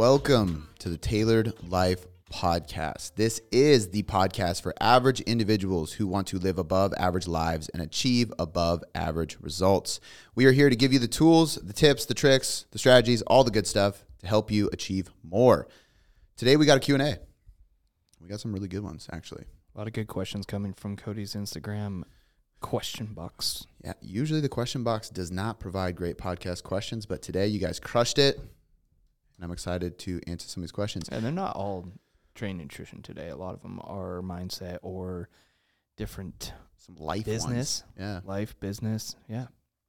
Welcome to the Tailored Life Podcast. This is the podcast for average individuals who want to live above average lives and achieve above average results. We are here to give you the tools, the tips, the tricks, the strategies, all the good stuff to help you achieve more. Today we got a Q&A. We got some really good ones actually. A lot of good questions coming from Cody's Instagram question box. Yeah, usually the question box does not provide great podcast questions, but today you guys crushed it. And I'm excited to answer some of these questions. And they're not all train nutrition today. A lot of them are mindset or different Some life business, ones. Yeah, life, business. Yeah.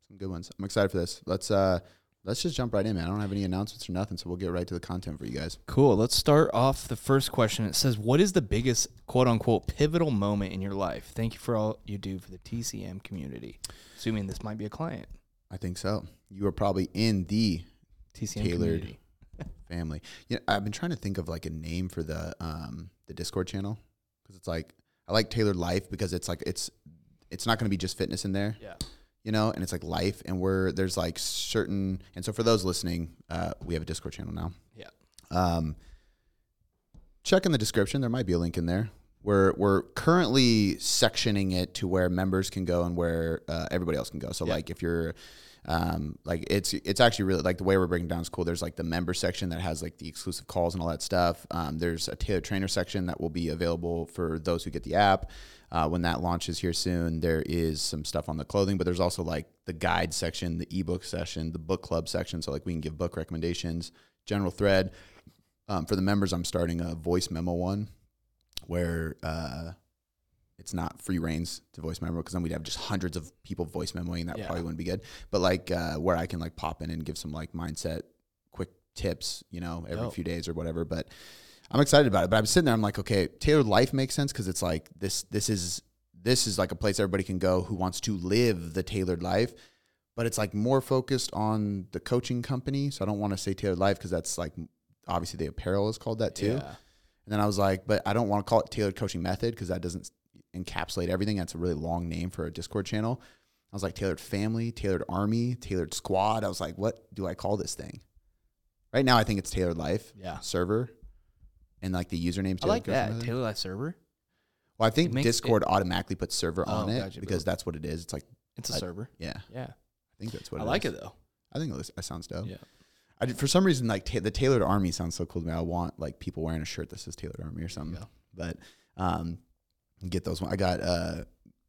some good ones. I'm excited for this. Let's uh let's just jump right in, man. I don't have any announcements or nothing, so we'll get right to the content for you guys. Cool. Let's start off the first question. It says, What is the biggest quote unquote pivotal moment in your life? Thank you for all you do for the TCM community. Assuming this might be a client. I think so. You are probably in the TCM Tailored. community. Family. You know, I've been trying to think of like a name for the um the Discord channel because it's like I like tailored life because it's like it's it's not going to be just fitness in there. Yeah. you know, and it's like life, and we're there's like certain, and so for those listening, uh, we have a Discord channel now. Yeah. Um, check in the description. There might be a link in there. We're we're currently sectioning it to where members can go and where uh, everybody else can go. So Yeah. like if you're um, like it's it's actually really like the way we're breaking down is cool. There's like the member section that has like the exclusive calls and all that stuff. Um, there's a tailored trainer section that will be available for those who get the app. Uh, when that launches here soon, there is some stuff on the clothing, but there's also like the guide section, the ebook section, the book club section. So like we can give book recommendations, general thread. Um, for the members, I'm starting a voice memo one where uh, it's not free reigns to voice memo because then we'd have just hundreds of people voice memoing. That Yeah. probably wouldn't be good. But like uh, where I can like pop in and give some like mindset quick tips, you know, every Dope. few days or whatever. But I'm excited about it. But I'm sitting there, I'm like, okay, tailored life makes sense because it's like this. This is this is like a place everybody can go who wants to live the tailored life. But it's like more focused on the coaching company. So I don't want to say tailored life because that's like obviously the apparel is called that too. Yeah. And then I was like, but I don't want to call it tailored coaching method because that doesn't encapsulate everything. That's a really long name for a Discord channel. I was like, tailored family, tailored army, tailored squad. I was like, what do I call this thing? Right now, I think it's tailored life Yeah. server, and like the username. I like that. Method. Taylor Life server. Well, I think It Discord automatically puts server Oh, on it gotcha, because that's what it is. It's like, It's a server. yeah, Yeah. I think that's what it is. I it like is. it though. I think it that sounds dope. Yeah. I did, for some reason, like ta- the tailored army sounds so cool to me. I want like people wearing a shirt that says tailored army or something. go. But um, get those. One. I got uh,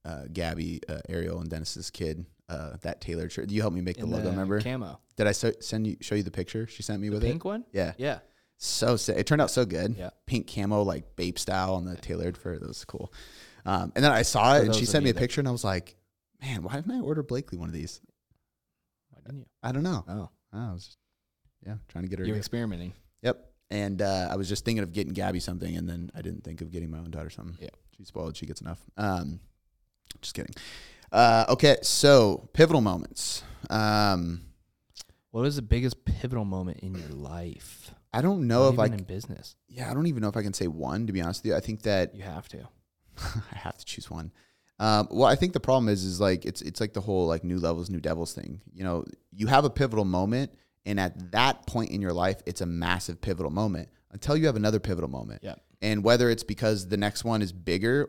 uh, Gabby, uh, Ariel, and Dennis's kid uh, that tailored shirt. You helped me make the In logo. Remember? Camo. Did I so- send you show you the picture she sent me with it? The with pink one? Yeah, Yeah. so sick. It turned out so good. Yeah. Pink camo, like Bape style on the tailored for it. That was cool. Um, and then I saw it, and she sent me a picture, and I was like, "Man, why didn't I order Blakely one of these?" Why didn't you? I don't know. Oh. I was just, yeah, trying to get her. You're to- experimenting. Yep. And uh, I was just thinking of getting Gabby something, and then I didn't think of getting my own daughter something. Yeah. She's spoiled. She gets enough. Um, just kidding. Uh, okay, so pivotal moments. Um, What was the biggest pivotal moment in your life? I don't know Not if I. in business. Yeah, I don't even know if I can say one. To be honest with you, I think that You have to. I have to choose one. Um, well, I think the problem is, is like it's it's like the whole like new levels, new devils thing. You know, you have a pivotal moment, and at that point in your life, it's a massive pivotal moment until you have another pivotal moment. Yeah. And whether it's because the next one is bigger,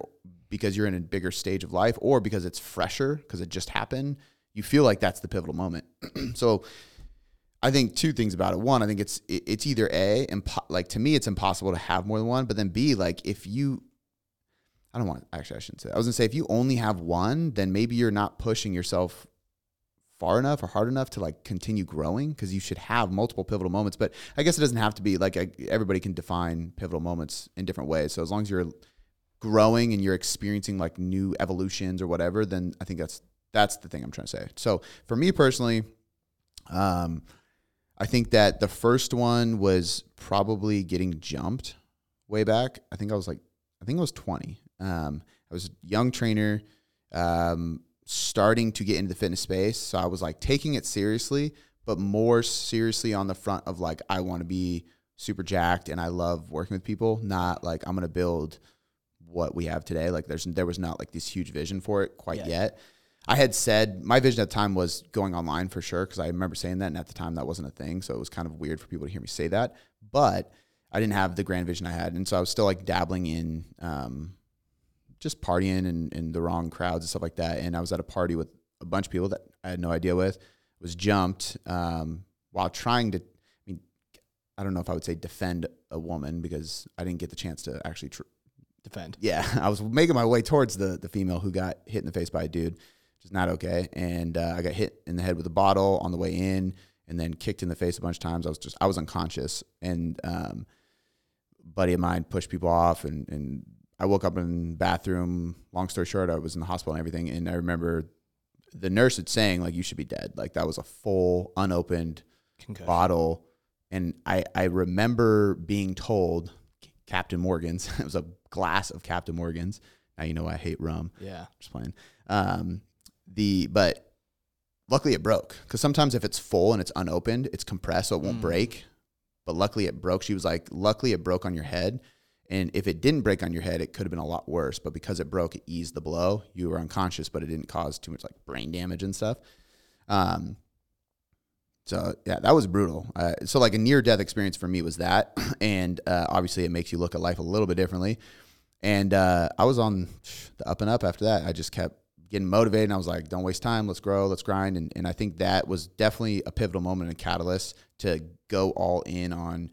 because you're in a bigger stage of life, or because it's fresher because it just happened, you feel like that's the pivotal moment. so. I think two things about it. One, I think it's it's either a impo- like to me it's impossible to have more than one, but then b like if you I don't want actually I shouldn't say that. I was gonna say if you only have one, then maybe you're not pushing yourself far enough or hard enough to like continue growing because you should have multiple pivotal moments. But I guess it doesn't have to be like I, everybody can define pivotal moments in different ways. So as long as you're growing and you're experiencing like new evolutions or whatever, then I think that's that's the thing I'm trying to say. So for me personally, um, I think that the first one was probably getting jumped way back. I think I was like, I think I was 20. Um, I was a young trainer, um, starting to get into the fitness space. So I was like taking it seriously, but more seriously on the front of like, I want to be super jacked and I love working with people, not like I'm going to build what we have today. Like there's, there was not like this huge vision for it quite Yeah. yet. I had said my vision at the time was going online for sure because I remember saying that, and at the time that wasn't a thing, so it was kind of weird for people to hear me say that. But I didn't have the grand vision I had, and so I was still like dabbling in um, just partying and, and the wrong crowds and stuff like that. And I was at a party with a bunch of people that I had no idea with. Was jumped um, while trying to. I mean, I don't know if I would say defend a woman because I didn't get the chance to actually. Tr- Defend. yeah, I was making my way towards the the female who got hit in the face by a dude, which is not okay. And uh, I got hit in the head with a bottle on the way in, and then kicked in the face a bunch of times. I was just I was unconscious, and um, buddy of mine pushed people off, and and I woke up in the bathroom. Long story short, I was in the hospital and everything, and I remember the nurse had saying like you should be dead. Like that was a full unopened Concussion. bottle, and I I remember being told Captain Morgan's. it was a glass of Captain Morgan's. Now you know I hate rum. Yeah. Just playing. Um, the but luckily it broke because sometimes if it's full and it's unopened, it's compressed so it won't Mm. break. But luckily it broke. She was like, luckily it broke on your head. And if it didn't break on your head, it could have been a lot worse. But because it broke, it eased the blow. You were unconscious, but it didn't cause too much like brain damage and stuff. Um, so yeah, that was brutal. Uh, so like a near death experience for me was that, and uh, obviously it makes you look at life a little bit differently. And uh, I was on the up and up after that. I just kept getting motivated, and I was like, "Don't waste time. Let's grow. Let's grind." And and I think that was definitely a pivotal moment and catalyst to go all in on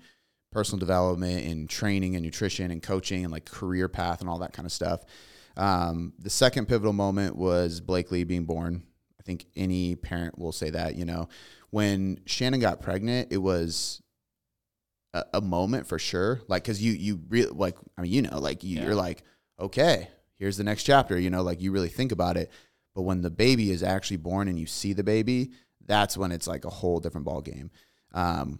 personal development and training and nutrition and coaching and like career path and all that kind of stuff. Um, the second pivotal moment was Blakely being born. I think any parent will say that, you know, when Shannon got pregnant, it was a, a moment for sure. Like, cause you, you really like, I mean, you know, like you, Yeah. you're like, okay, here's the next chapter, you know, like you really think about it. But when the baby is actually born and you see the baby, that's when it's like a whole different ball game. Um,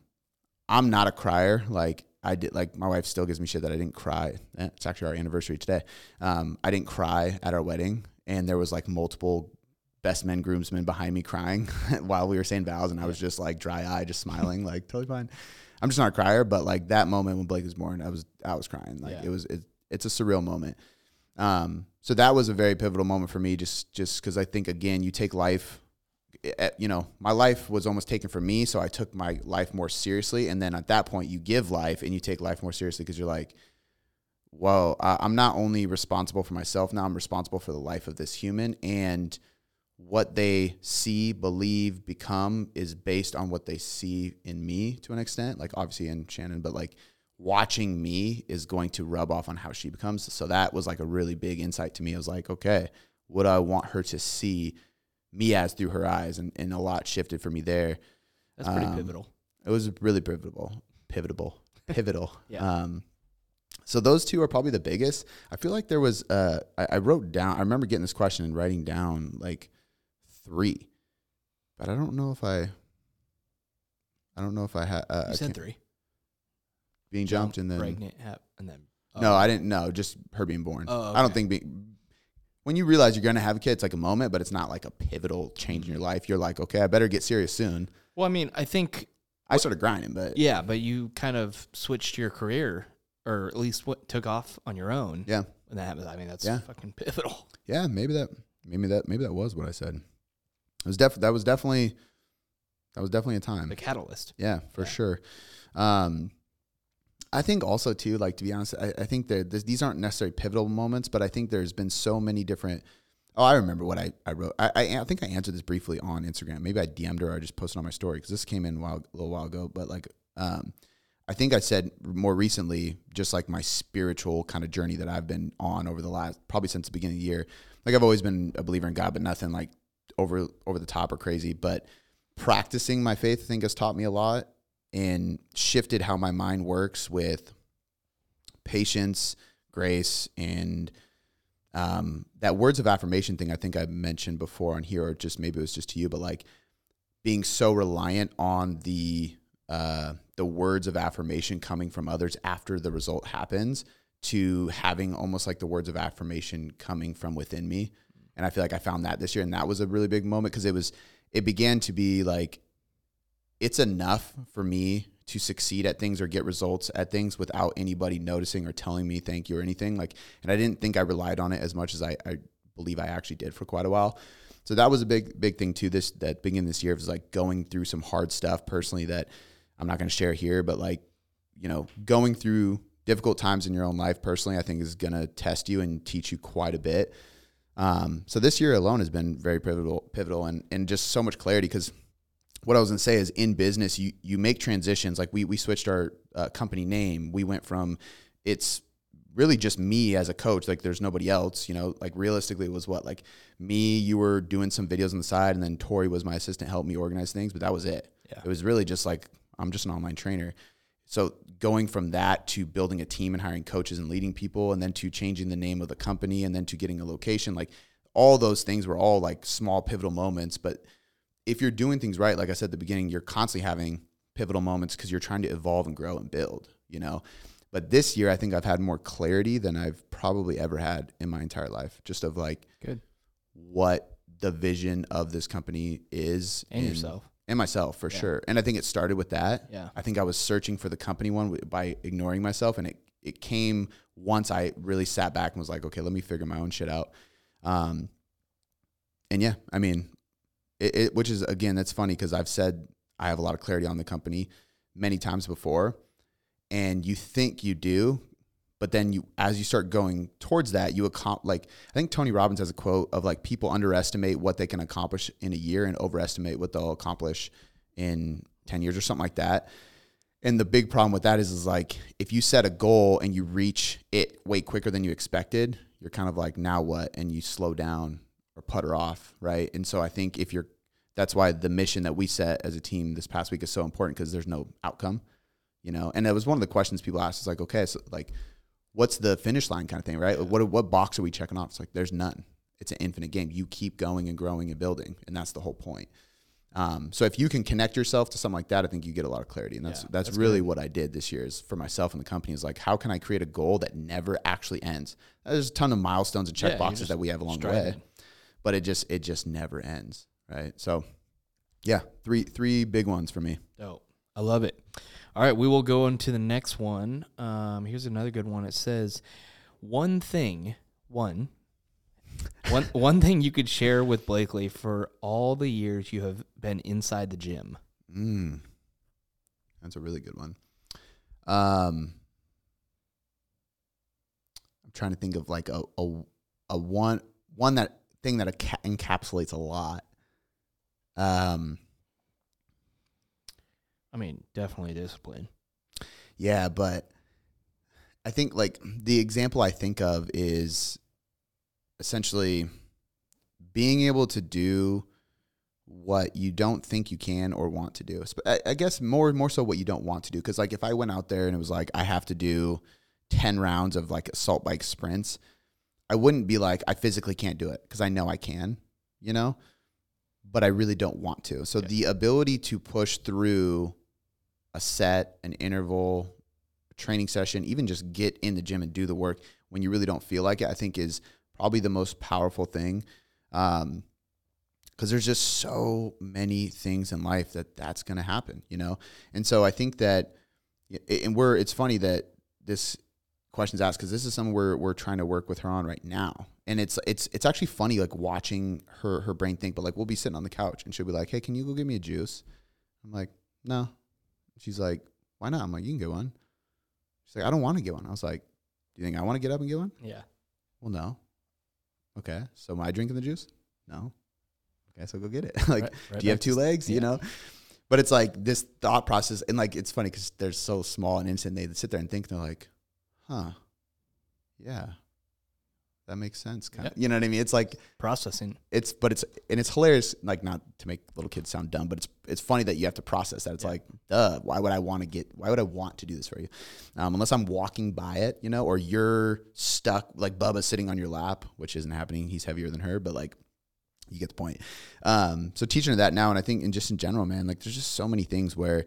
I'm not a crier. Like I did, like my wife still gives me shit that I didn't cry. Eh, It's actually our anniversary today. Um, I didn't cry at our wedding, and there was like multiple best men groomsmen behind me crying while we were saying vows, and I was just like dry eye, just smiling, like totally fine. I'm just not a crier, but like that moment when Blake was born, I was I was crying. Like Yeah. it was it, it's a surreal moment. Um, so that was a very pivotal moment for me, just just because I think again, you take life you know, my life was almost taken from me, so I took my life more seriously. And then at that point, you give life and you take life more seriously because you're like, I- I'm not only responsible for myself now, I'm responsible for the life of this human. And what they see, believe, become is based on what they see in me to an extent, like obviously in Shannon, but like watching me is going to rub off on how she becomes. So that was like a really big insight to me. I was like, okay, what I want her to see me as through her eyes? And, and a lot shifted for me there. That's pretty Um, pivotal. It was really pivotal, pivotal, pivotal. Yeah. Um, so those two are probably the biggest. I feel like there was. Uh, I, I wrote down. I remember getting this question and writing down like three, but I don't know if I. I don't know if I had. Uh, I You said three. being jumped and then. pregnant, and then. No, oh. I didn't know. Just her being born. Oh, I don't think being. When you realize you're gonna have a kid, it's like a moment, but it's not like a pivotal change in your life. You're like, okay, I better get serious soon. Well, I mean, I think I started grinding, but yeah, but you kind of switched your career, or at least what took off on your own. yeah, And that happens. I mean, that's Yeah. fucking pivotal. Yeah, maybe that maybe that maybe that was what I said. It was def that was definitely that was definitely a time. The catalyst. Yeah, for Yeah. sure. Um I think also too, like to be honest, I, I think that these aren't necessarily pivotal moments, but I think there's been so many different. Oh, I remember what I, I wrote. I, I I think I answered this briefly on Instagram. Maybe I DM'd her or I just posted on my story because this came in a, while, a little while ago. But like, um, I think I said more recently, just like my spiritual kind of journey that I've been on over the last probably since the beginning of the year. Like I've always been a believer in God, but nothing like over over the top or crazy. But practicing my faith, I think, has taught me a lot and shifted how my mind works with patience, grace, and um, that words of affirmation thing. I think I mentioned before on here, or just maybe it was just to you, but like being so reliant on the uh, the words of affirmation coming from others after the result happens to having almost like the words of affirmation coming from within me. And I feel like I found that this year, and that was a really big moment because it was it began to be like it's enough for me to succeed at things or get results at things without anybody noticing or telling me thank you or anything like and i didn't think i relied on it as much as i, I believe i actually did for quite a while so that was a big big thing too. This that beginning this year was like going through some hard stuff personally that I'm not going to share here, but like you know going through difficult times in your own life personally, I think is going to test you and teach you quite a bit. Um, so this year alone has been very pivotal, pivotal, and and just so much clarity because what I was to say is in business you you make transitions. Like we we switched our uh, company name. We went from it's really just me as a coach. Like there's nobody else. You know, like realistically it was what like me. You were doing some videos on the side, and then Tori was my assistant, helped me organize things. But that was it. Yeah. It was really just like I'm just an online trainer. So going from that to building a team and hiring coaches and leading people, and then to changing the name of the company, and then to getting a location, like all those things were all like small pivotal moments. But if you're doing things right, like I said at the beginning, you're constantly having pivotal moments because you're trying to evolve and grow and build. You know. But this year, I think I've had more clarity than I've probably ever had in my entire life, just of like Good. what the vision of this company is And in- yourself. and myself for Yeah. sure. And I think it started with that. Yeah. I think I was searching for the company one by ignoring myself, and it it came once I really sat back and was like, okay, let me figure my own shit out. Um, and yeah, I mean, it, it which is again that's funny because I've said I have a lot of clarity on the company many times before, and you think you do. But then you, as you start going towards that, you accom- like I think Tony Robbins has a quote of like people underestimate what they can accomplish in a year and overestimate what they'll accomplish in 10 years or something like that. And the big problem with that is, is like if you set a goal and you reach it way quicker than you expected, you're kind of like, now what? And you slow down or putter off, right? And so I think if you're, that's why the mission that we set as a team this past week is so important because there's no outcome, you know? And that was one of the questions people asked is like, okay, so like, what's the finish line kind of thing, right? Like what, what box are we checking off? It's like, there's none. It's an infinite game. You keep going and growing and building. And that's the whole point. Um, so if you can connect yourself to something like that, I think you get a lot of clarity, and that's Yeah, that's, that's really what I did this year. Is for myself and the company is like, how can I create a goal that never actually ends? There's a ton of milestones and check you boxes that we have along the way. But it just it just never ends, right? So, yeah, three three big ones for me. Dope. I love it. All right, we will go into the next one. Um, here's another good one. It says, "One thing, one, one, one thing you could share with Blakely for all the years you have been inside the gym." Mm. That's a really good one. Um, I'm trying to think of like a a, a one one that thing that enca- encapsulates a lot. Um, I mean, definitely discipline. yeah, but I think like the example I think of is essentially being able to do what you don't think you can or want to do. I, I guess more more so what you don't want to do. Because like if I went out there and it was like I have to do ten rounds of like assault bike sprints, I wouldn't be like I physically can't do it because I know I can, you know, but I really don't want to. So Yeah. the ability to push through a set, an interval, a training session, even just get in the gym and do the work when you really don't feel like it, I think is probably the most powerful thing. Um, because there's just so many things in life that that's going to happen, you know? And so I think that, and we're, it's funny that this question's asked because this is something we're, we're trying to work with her on right now. And it's, it's, it's actually funny, like watching her, her brain think, but like, we'll be sitting on the couch and she'll be like, Hey, can you go get me a juice? I'm like, no. She's like, why not? I'm like, you can get one. She's like, I don't want to get one. I was like, do you think I want to get up and get one? Yeah. Well, no. Okay. So am I drinking the juice? No. Okay, so go get it. like, Right- right do you have two legs? You know? But it's like this thought process, and like it's funny because they're so small and instant. They sit there and think, they're like, huh, yeah, that makes sense. Kind of, you know what I mean? It's like Processing. it's, but it's and it's hilarious. Like not to make little kids sound dumb, but it's it's funny that you have to process that. It's Yeah. like, duh, why would I want to get? Why would I want to do this for you? Um, unless I'm walking by it, you know, or you're stuck like Bubba's sitting on your lap, which isn't happening. He's heavier than her, but like you get the point. Um, so teaching her that now, and I think, and just in general, man, like there's just so many things where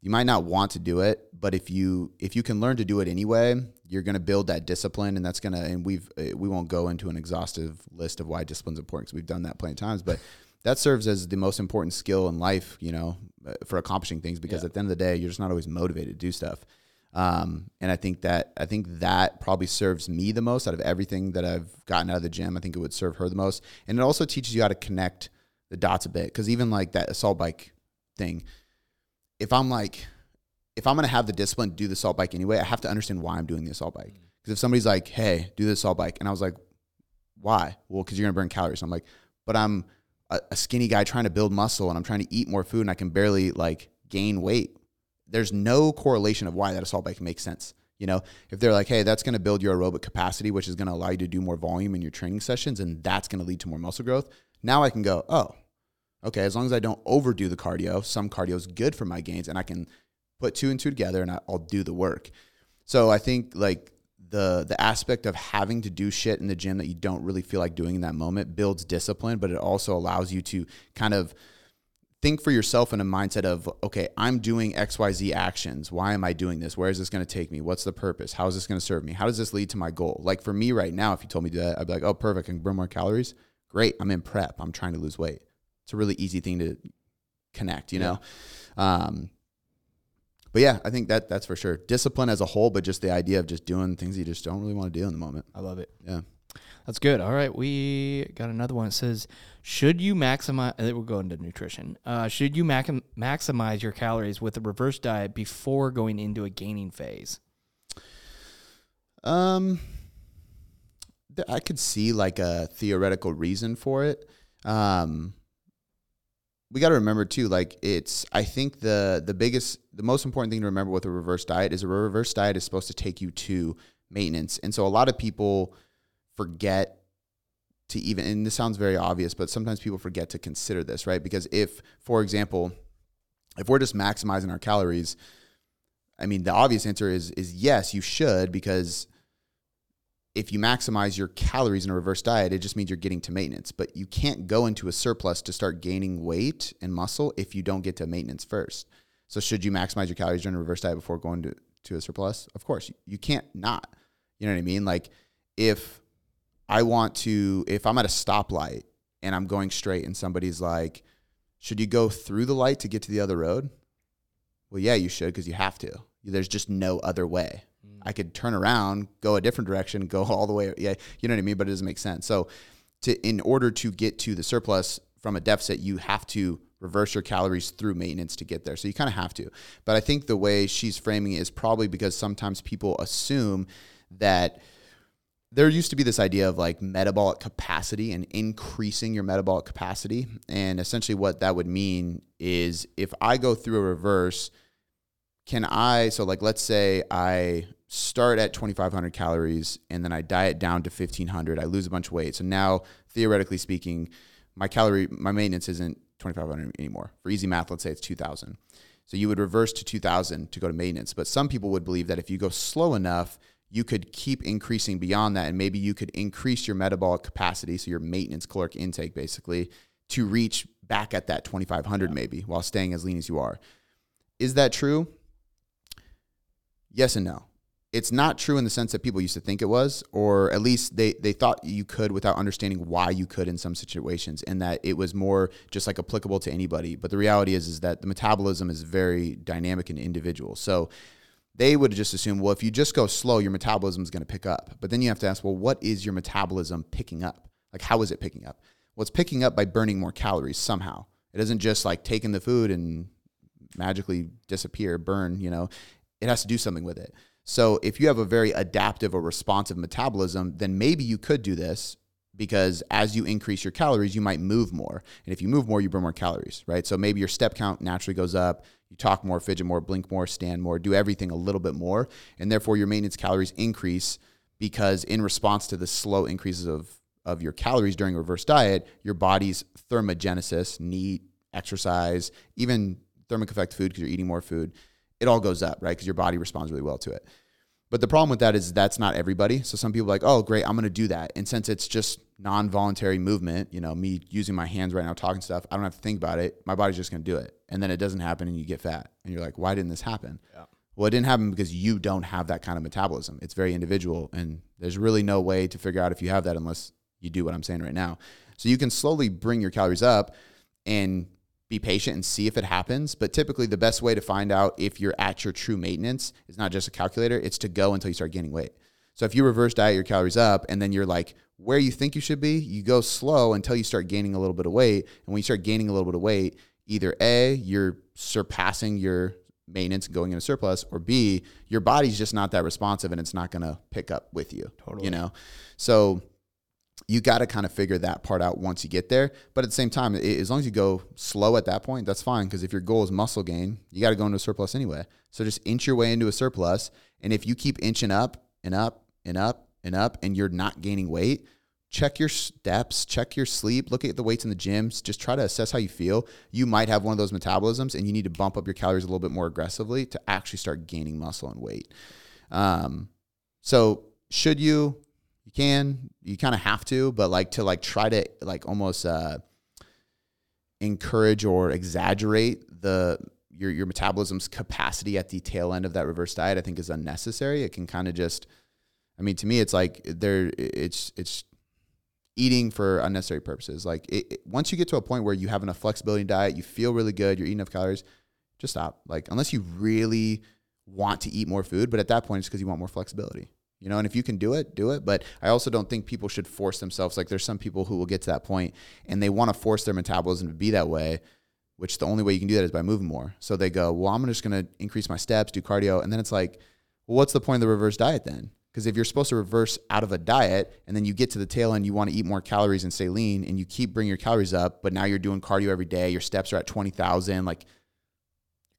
you might not want to do it, but if you if you can learn to do it anyway, you're going to build that discipline, and that's gonna. And we've uh, we won't go into an exhaustive list of why discipline's important because we've done that plenty of times, but that serves as the most important skill in life, you know, uh, for accomplishing things. Because Yeah. at the end of the day, you're just not always motivated to do stuff. Um, and I think that I think that probably serves me the most out of everything that I've gotten out of the gym. I think it would serve her the most, and it also teaches you how to connect the dots a bit. Because even like that assault bike thing, if I'm like, if I'm gonna have the discipline to do the assault bike anyway, I have to understand why I'm doing the assault bike. Mm. Because if somebody's like, "Hey, do the assault bike," and I was like, "Why?" Well, because you're gonna burn calories. I'm like, but I'm a, a skinny guy trying to build muscle, and I'm trying to eat more food, and I can barely like gain weight there's no correlation of why that assault bike makes sense. You know, if they're like, hey, that's going to build your aerobic capacity, which is going to allow you to do more volume in your training sessions, and that's going to lead to more muscle growth. Now I can go, oh, okay, as long as I don't overdo the cardio, some cardio is good for my gains, and I can put two and two together and I'll do the work. So I think like the the aspect of having to do shit in the gym that you don't really feel like doing in that moment builds discipline, but it also allows you to kind of think for yourself in a mindset of okay i'm doing xyz actions. Why am i doing this? Where is this going to take me? What's the purpose? How is this going to serve me? How does this lead to my goal? Like for me right now if you told me that i'd be like oh perfect i can burn more calories. Great i'm in prep i'm trying to lose weight it's a really easy thing to connect you know um, but yeah i think that that's for sure discipline as a whole but just the idea of just doing things you just don't really want to do in the moment I love it. yeah That's good. All right, we got another one. It says, "Should you maximize?" Uh, we'll go into nutrition. Uh, should you mac- maximize your calories with a reverse diet before going into a gaining phase? Um, th- I could see like a theoretical reason for it. Um, we got to remember too, like it's. I think the the biggest, the most important thing to remember with a reverse diet is a reverse diet is supposed to take you to maintenance, and so a lot of people forget to even. And this sounds very obvious, but sometimes people forget to consider this, right? Because if, for example, if we're just maximizing our calories, I mean, the obvious answer is is yes, you should because if you maximize your calories in a reverse diet, it just means you're getting to maintenance. But you can't go into a surplus to start gaining weight and muscle if you don't get to maintenance first. So should you maximize your calories during a reverse diet before going to, to a surplus? Of course. You can't not. You know what I mean? Like if I want to, if I'm at a stoplight and I'm going straight and somebody's like, should you go through the light to get to the other road? Well, yeah, you should because you have to. There's just no other way. I could turn around, go a different direction, go all the way. Yeah, you know what I mean. But it doesn't make sense. So, to in order to get to the surplus from a deficit, you have to reverse your calories through maintenance to get there. So you kind of have to. But I think the way she's framing it is probably because sometimes people assume that there used to be this idea of like metabolic capacity and increasing your metabolic capacity. And essentially, what that would mean is if I go through a reverse, can I, so like let's say I start at 2,500 calories and then I diet down to 1,500, I lose a bunch of weight. So now, theoretically speaking, my calorie, my maintenance isn't 2,500 anymore. For easy math, let's say it's 2,000. So you would reverse to 2,000 to go to maintenance. But some people would believe that if you go slow enough, you could keep increasing beyond that, and maybe you could increase your metabolic capacity, so your maintenance caloric intake, basically, to reach back at that 2,500 maybe, while staying as lean as you are. Is that true? Yes and no. It's not true in the sense that people used to think it was, or at least they, they thought you could without understanding why you could in some situations, and that it was more just like applicable to anybody. But the reality is, is that the metabolism is very dynamic and individual. So they would just assume, well, if you just go slow, your metabolism is going to pick up. But then you have to ask, well, what is your metabolism picking up? Like, how is it picking up? Well, it's picking up by burning more calories somehow. It isn't just like taking the food and magically disappear, burn, you know, it has to do something with it. So if you have a very adaptive or responsive metabolism, then maybe you could do this because as you increase your calories, you might move more. And if you move more, you burn more calories, right? So maybe your step count naturally goes up. You talk more, fidget more, blink more, stand more, do everything a little bit more. And therefore, your maintenance calories increase because in response to the slow increases of, of your calories during a reverse diet, your body's thermogenesis, NEAT, exercise, even thermic effect food because you're eating more food, it all goes up, right? Because your body responds really well to it. But the problem with that is that's not everybody. So some people are like, oh, great, I'm going to do that. And since it's just non-voluntary movement, you know, me using my hands right now, talking stuff, I don't have to think about it. My body's just going to do it. And then it doesn't happen and you get fat. And you're like, why didn't this happen? Yeah. Well, it didn't happen because you don't have that kind of metabolism. It's very individual. And there's really no way to figure out if you have that unless you do what I'm saying right now. So you can slowly bring your calories up and be patient and see if it happens. But typically, the best way to find out if you're at your true maintenance is not just a calculator, it's to go until you start gaining weight. So if you reverse diet your calories up and then you're like where you think you should be, you go slow until you start gaining a little bit of weight. And when you start gaining a little bit of weight, either A, you're surpassing your maintenance and going into surplus, or B, your body's just not that responsive and it's not going to pick up with you. Totally. You know? So you got to kind of figure that part out once you get there. But at the same time, i- as long as you go slow at that point, that's fine. Because if your goal is muscle gain, you got to go into a surplus anyway. So just inch your way into a surplus. And if you keep inching up and up and up and up and you're not gaining weight, check your steps, check your sleep, look at the weights in the gyms, just try to assess how you feel. You might have one of those metabolisms and you need to bump up your calories a little bit more aggressively to actually start gaining muscle and weight. Um, so should you? You can. You kind of have to, but like to like try to like almost uh, encourage or exaggerate the your your metabolism's capacity at the tail end of that reverse diet. I think is unnecessary. It can kind of just. I mean, to me, it's like there. It's it's eating for unnecessary purposes. Like it, it- once you get to a point where you have enough flexibility in diet, you feel really good, you're eating enough calories, just stop. Like unless you really want to eat more food, but at that point it's because you want more flexibility. You know, and if you can do it, do it. But I also don't think people should force themselves. Like there's some people who will get to that point and they want to force their metabolism to be that way, which the only way you can do that is by moving more. So they go, well, I'm just going to increase my steps, do cardio, and then it's like, well, what's the point of the reverse diet then? Because if you're supposed to reverse out of a diet and then you get to the tail end, you want to eat more calories and stay lean, and you keep bringing your calories up, but now you're doing cardio every day, your steps are at twenty thousand, like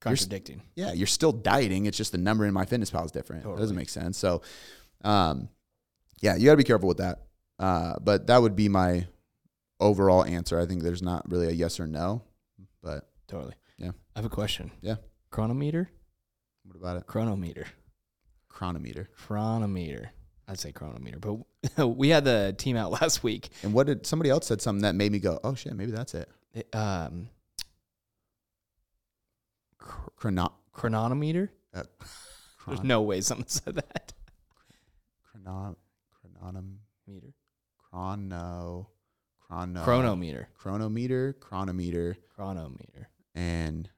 Contradicting. yeah, you're still dieting. It's just the number in my fitness pal is different. It doesn't make sense. So, um, yeah, you got to be careful with that. Uh, but that would be my overall answer. I think there's not really a yes or no. But Totally. Yeah. I have a question. Yeah. Cronometer? what about it? Cronometer. Cronometer. Cronometer. I'd say cronometer, but we had the team out last week. And what did somebody else said something that made me go, oh shit, maybe that's it. It, um, Chrono, cronometer. uh, There's no way someone said that. Chrono, chronom, chrono, chrono, Cronometer. cronometer, cronometer, Cronometer. and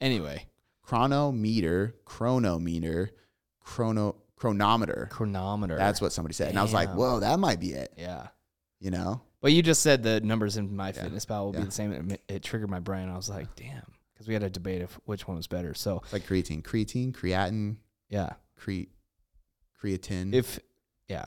Anyway, cronometer, cronometer, chrono, cronometer. cronometer. That's what somebody said. And I was like, Damn. whoa, that might be it. Yeah. You know? But you just said the numbers in my Yeah. fitness pal will Yeah. be the same. It, it triggered my brain. I was like, damn, because we had a debate of which one was better. So like creatine. Creatine, creatine, yeah, cre- creatine. if yeah,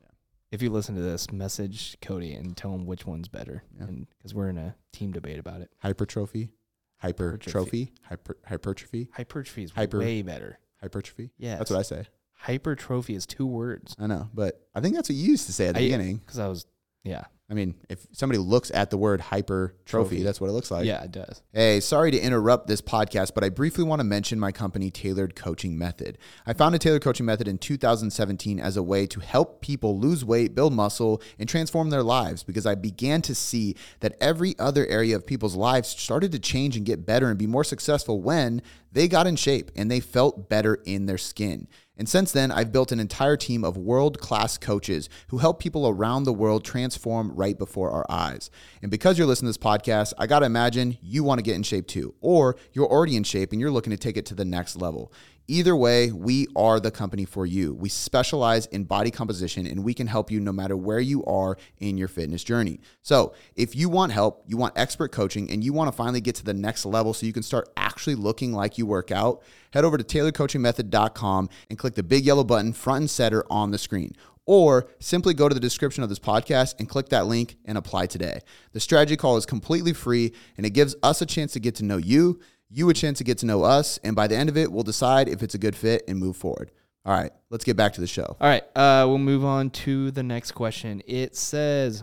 Yeah. if you listen to this, message Cody and tell him which one's better, Yeah. and because we're in a team debate about it. hypertrophy, hypertrophy, hyper, hypertrophy, Hypertrophy is Hyper- way better. hypertrophy. Yeah, That's what I say. hypertrophy is two words. I know, but I think that's what you used to say at the I- beginning. Because I was yeah I mean, if somebody looks at the word hypertrophy, Trophy. that's what it looks like. yeah it does. Hey, sorry to interrupt this podcast, but I briefly want to mention my company, Tailored Coaching Method. I founded Tailored Coaching Method in 2017 as a way to help people lose weight, build muscle, and transform their lives because I began to see that every other area of people's lives started to change and get better and be more successful when they got in shape and they felt better in their skin. And since then, I've built an entire team of world class coaches who help people around the world transform right before our eyes. And because you're listening to this podcast, I got to imagine you want to get in shape too, or you're already in shape and you're looking to take it to the next level. Either way, we are the company for you. We specialize in body composition and we can help you no matter where you are in your fitness journey. So, if you want help, you want expert coaching, and you want to finally get to the next level so you can start actually looking like you work out, head over to tailoredcoachingmethod.com and click the big yellow button front and center on the screen. Or simply go to the description of this podcast and click that link and apply today. The strategy call is completely free and it gives us a chance to get to know you, you a chance to get to know us, and by the end of it, we'll decide if it's a good fit and move forward. All right, let's get back to the show. All right, uh, we'll move on to the next question. It says,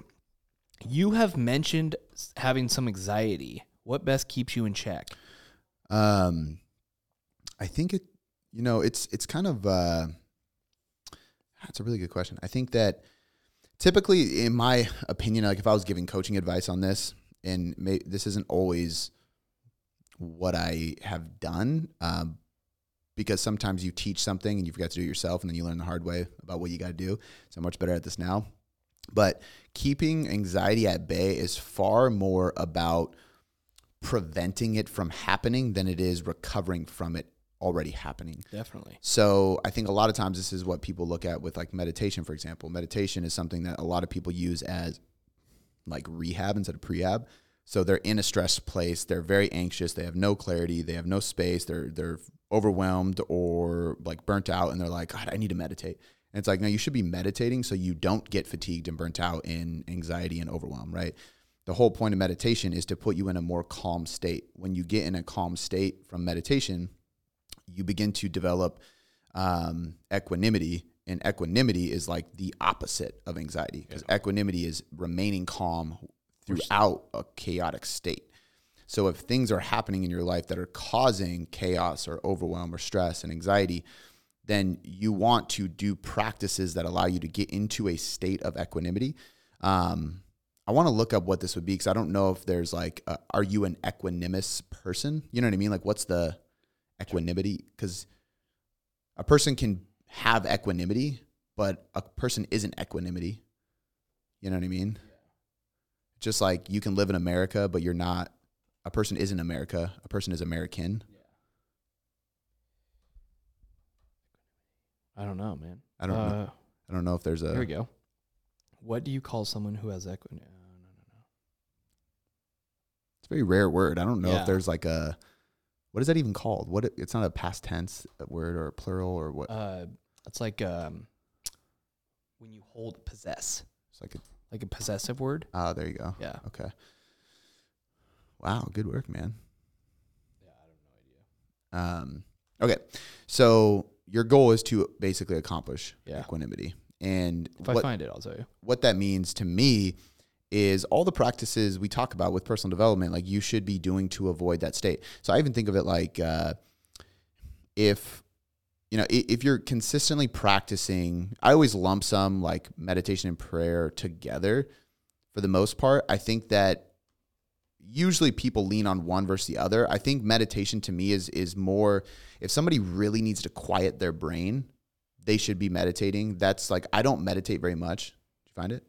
"You have mentioned having some anxiety. What best keeps you in check?" Um, I think it, you know, it's it's kind of uh, that's a really good question. I think that typically, in my opinion, like if I was giving coaching advice on this, and may, this isn't always what I have done, um, because sometimes you teach something and you forget to do it yourself, and then you learn the hard way about what you got to do. So I'm much better at this now. But keeping anxiety at bay is far more about preventing it from happening than it is recovering from it already happening. Definitely. So I think a lot of times this is what people look at with like meditation, for example. Meditation is something that a lot of people use as like rehab instead of prehab. So they're in a stressed place, they're very anxious, they have no clarity, they have no space, they're they're overwhelmed or like burnt out and they're like, God, I need to meditate. And it's like, no, you should be meditating so you don't get fatigued and burnt out in anxiety and overwhelm, right? The whole point of meditation is to put you in a more calm state. When you get in a calm state from meditation, you begin to develop um, equanimity and equanimity is like the opposite of anxiety because equanimity is remaining calm throughout a chaotic state. So if things are happening in your life that are causing chaos or overwhelm or stress and anxiety then you want to do practices that allow you to get into a state of equanimity. Um, i want to look up what this would be because i don't know if there's like a, are you an equanimous person? You know what i mean? Like what's the equanimity? Because a person can have equanimity, but a person isn't equanimity. You know what I mean? Just like you can live in America, but you're not. A person isn't America. A person is American. I don't know, man. I don't know. Uh, I don't know if there's a. Here we go. What do you call someone who has equity? No, no, no, no. It's a very rare word. I don't know Yeah. if there's like a. What is that even called? What? It's not a past tense word or a plural or what? Uh, it's like um, when you hold possess, It's like a. like a possessive word. Oh, there you go. Yeah. Okay. Wow, good work, man. Yeah, I have no idea. Um, okay, so your goal is to basically accomplish Yeah. equanimity, and If I what find it, I'll tell you. what that means to me is all the practices we talk about with personal development, like you should be doing to avoid that state. So I even think of it like uh, if you know if you're consistently practicing, I always lump some like meditation and prayer together. For the most part, I think that usually people lean on one versus the other. I think meditation to me is is more if somebody really needs to quiet their brain, they should be meditating. That's like I don't meditate very much. Did you find it?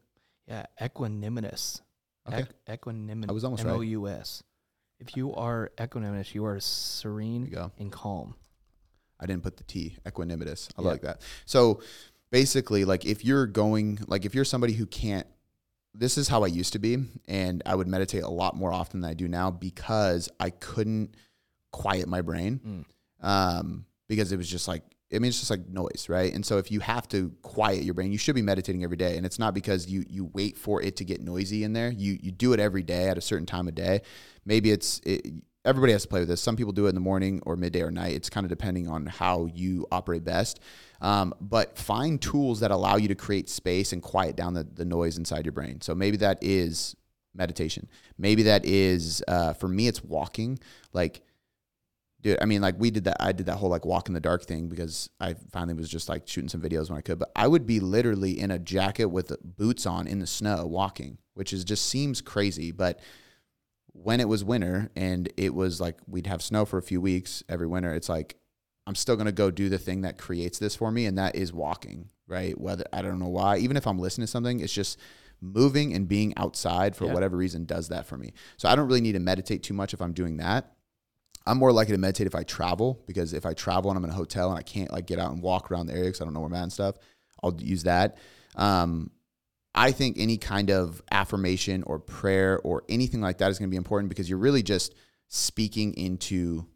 Yeah, equanimous. Okay. Equ- equanimous. I was almost right. M O U S. If you are equanimous, you are There you serene and calm. I didn't put the T, equanimous. I Yeah. like that. So basically, like if you're going, like if you're somebody who can't, this is how I used to be, and I would meditate a lot more often than I do now because I couldn't quiet my brain, Mm. um, because it was just like, I mean, it's just like noise, right? And so if you have to quiet your brain, you should be meditating every day, and it's not because you you wait for it to get noisy in there. You you do it every day at a certain time of day. Maybe it's it, everybody has to play with this. Some people do it in the morning or midday or night. It's kind of depending on how you operate best. Um, but find tools that allow you to create space and quiet down the, the noise inside your brain. So maybe that is meditation. Maybe that is, uh, for me, it's walking. Like, dude, I mean, like we did that. I did that whole like walk in the dark thing because I finally was just like shooting some videos when I could. But I would be literally in a jacket with boots on in the snow walking, which is just seems crazy. But when it was winter and it was like we'd have snow for a few weeks every winter, it's like I'm still gonna go do the thing that creates this for me, and that is walking. Right? Whether I don't know why, even if I'm listening to something, it's just moving and being outside for Yeah. whatever reason does that for me. So I don't really need to meditate too much if I'm doing that. I'm more likely to meditate if I travel because if I travel and I'm in a hotel and I can't like get out and walk around the area because I don't know where I'm at and stuff, I'll use that. Um, I think any kind of affirmation or prayer or anything like that is going to be important because you're really just speaking into,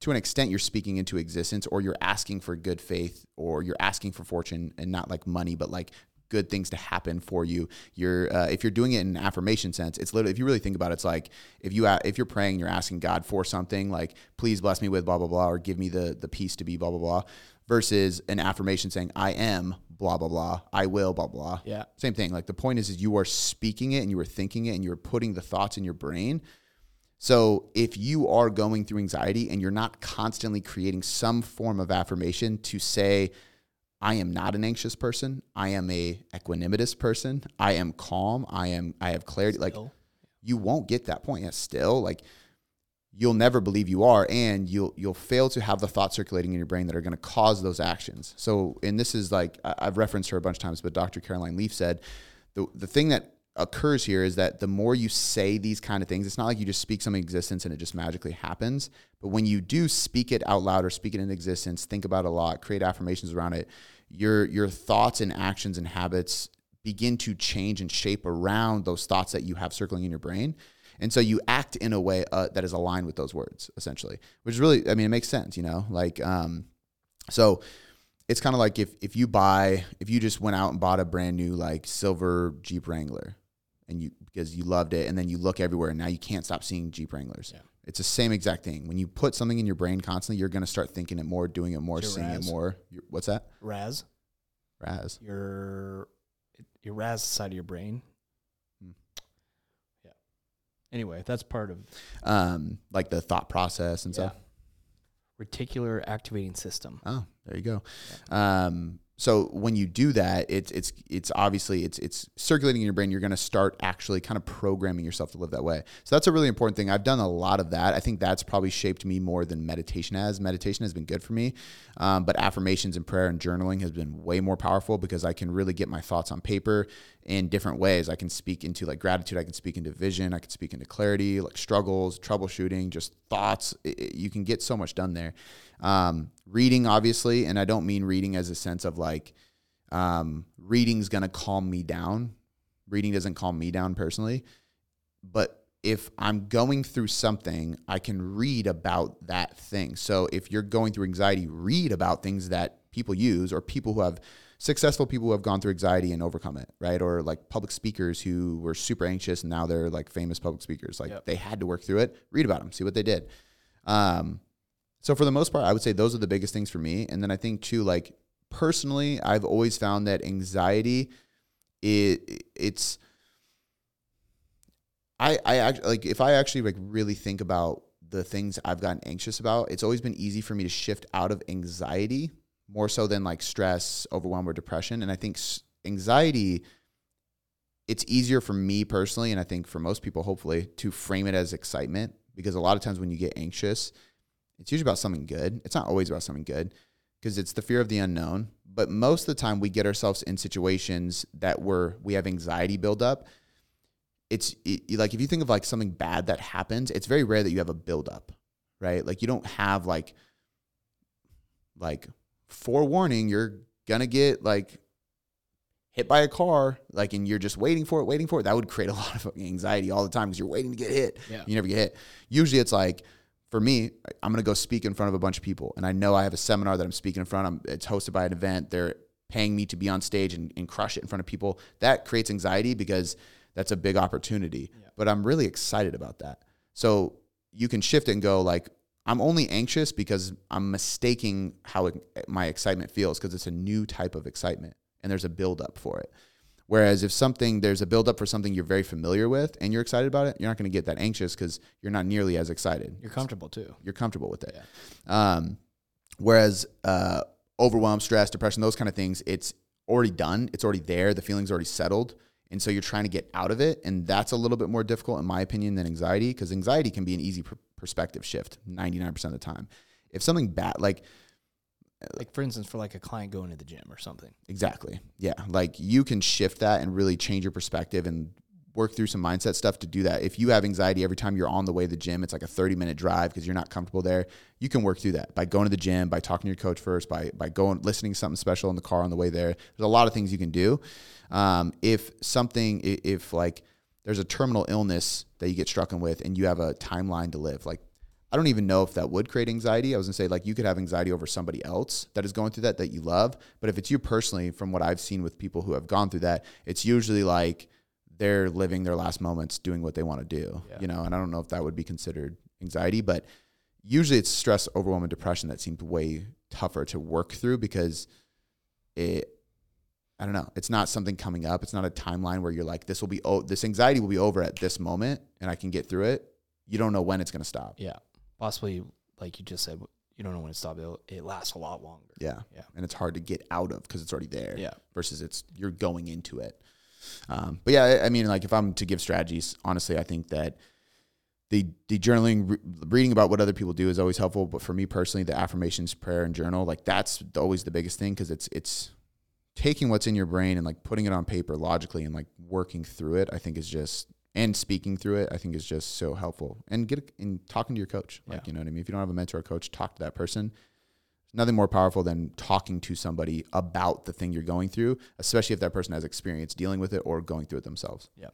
to an extent, you're speaking into existence or you're asking for good faith or you're asking for fortune and not like money, but like good things to happen for you. You're uh, if you're doing it in affirmation sense, it's literally if you really think about it, it's like if you if you're praying, you're asking God for something like please bless me with blah blah blah or give me the the peace to be blah blah blah, versus an affirmation saying I am blah blah blah, I will blah blah. Yeah. Same thing. Like the point is, is you are speaking it and you are thinking it and you are putting the thoughts in your brain. So if you are going through anxiety and you're not constantly creating some form of affirmation to say, I am not an anxious person. I am a equanimitous person. I am calm. I am I have clarity. Like you won't get that point. Yeah, still like you'll never believe you are and you'll you'll fail to have the thoughts circulating in your brain that are going to cause those actions. So and this is like I've referenced her a bunch of times, but Dr. Caroline Leaf said the the thing that occurs here is that the more you say these kind of things, it's not like you just speak something existence and it just magically happens. But when you do speak it out loud or speak it in existence, think about it a lot, create affirmations around it, your your thoughts and actions and habits begin to change and shape around those thoughts that you have circling in your brain. And so you act in a way uh, that is aligned with those words, essentially, which is really, I mean, it makes sense, you know, like, um, so it's kind of like if, if you buy, if you just went out and bought a brand new like silver Jeep Wrangler and you, because you loved it and then you look everywhere and now you can't stop seeing Jeep Wranglers. Yeah. It's the same exact thing. When you put something in your brain constantly, you're going to start thinking it more, doing it more, Your seeing RAS. it more. Your- What's that? RAS, RAS. your your RAS side of your brain. Yeah. Anyway, that's part of Um, like the thought process and stuff. reticular activating system. Oh, there you go. Um, so when you do that, it's it's it's obviously it's it's circulating in your brain. You're going to start actually kind of programming yourself to live that way. So that's a really important thing. I've done a lot of that. I think that's probably shaped me more than meditation has. Meditation has been good for me, um, but affirmations and prayer and journaling has been way more powerful because I can really get my thoughts on paper in different ways. I can speak into like gratitude. I can speak into vision. I can speak into clarity, like struggles, troubleshooting, just thoughts. It- it- you can get so much done there. Um, reading, obviously, and I don't mean reading as a sense of like um, reading's gonna calm me down. Reading doesn't calm me down personally, but if I'm going through something, I can read about that thing. So if you're going through anxiety, read about things that people use or people who have successful people who have gone through anxiety and overcome it, right? Or like public speakers who were super anxious and now they're like famous public speakers. Like Yep. they had to work through it. Read about them, see what they did. Um, so for the most part, I would say those are the biggest things for me. And then I think too, like personally, I've always found that anxiety, it it's I I act, like if I actually like really think about the things I've gotten anxious about, it's always been easy for me to shift out of anxiety more so than like stress, overwhelm, or depression. And I think anxiety, it's easier for me personally, and I think for most people, hopefully, to frame it as excitement because a lot of times when you get anxious, it's usually about something good. It's not always about something good because it's the fear of the unknown. But most of the time, we get ourselves in situations that we're we have anxiety build up. It's it, like if you think of like something bad that happens, it's very rare that you have a build up, right? Like you don't have like like forewarning, you're gonna get like hit by a car, like, and you're just waiting for it, waiting for it. That would create a lot of fucking anxiety all the time because you're waiting to get hit. Yeah. You never get hit. Usually it's like, for me, I'm going to go speak in front of a bunch of people. And I know I have a seminar that I'm speaking in front of. It's hosted by an event. They're paying me to be on stage and, and crush it in front of people. That creates anxiety because that's a big opportunity. Yeah. But I'm really excited about that. So you can shift and go like, I'm only anxious because I'm mistaking how it, my excitement feels because it's a new type of excitement and there's a buildup for it. Whereas if something there's a buildup for something you're very familiar with and you're excited about it, you're not going to get that anxious because you're not nearly as excited. You're comfortable too. You're comfortable with it. Um, whereas uh, overwhelm, stress, depression, those kind of things, it's already done. It's already there. The feeling's already settled. And so you're trying to get out of it. And that's a little bit more difficult, in my opinion, than anxiety because anxiety can be an easy per- perspective shift 99% of the time. If something bad, like Like for instance, for like a client going to the gym or something. Exactly. Yeah. Like you can shift that and really change your perspective and work through some mindset stuff to do that. If you have anxiety every time you're on the way to the gym, it's like a 30 minute drive because you're not comfortable there. You can work through that by going to the gym, by talking to your coach first, by by going listening to something special in the car on the way there. There's a lot of things you can do. Um, if something, if like there's a terminal illness that you get struck with and you have a timeline to live, like I don't even know if that would create anxiety. I was gonna say like you could have anxiety over somebody else that is going through that that you love, but if it's you personally, from what I've seen with people who have gone through that, it's usually like they're living their last moments doing what they want to do, Yeah. you know. And I don't know if that would be considered anxiety, but usually it's stress, overwhelm, and depression that seems way tougher to work through because it. I don't know. It's not something coming up. It's not a timeline where you're like, this will be, oh, this anxiety will be over at this moment, and I can get through it. You don't know when it's going to stop. Yeah. Possibly, like you just said, you don't know when it stops. It'll, it lasts a lot longer. Yeah. Yeah. And it's hard to get out of because it's already there. Yeah. Versus it's you're going into it. Um, but yeah, I, I mean, like if I'm to give strategies, honestly, I think that the the journaling, re- reading about what other people do is always helpful. But for me personally, the affirmations, prayer, and journal, like that's always the biggest thing because it's it's taking what's in your brain and like putting it on paper logically and like working through it, I think is just and speaking through it, I think is just so helpful. And get in talking to your coach, like Yeah. you know what I mean. If you don't have a mentor or coach, talk to that person. Nothing more powerful than talking to somebody about the thing you're going through, especially if that person has experience dealing with it or going through it themselves. Yeah,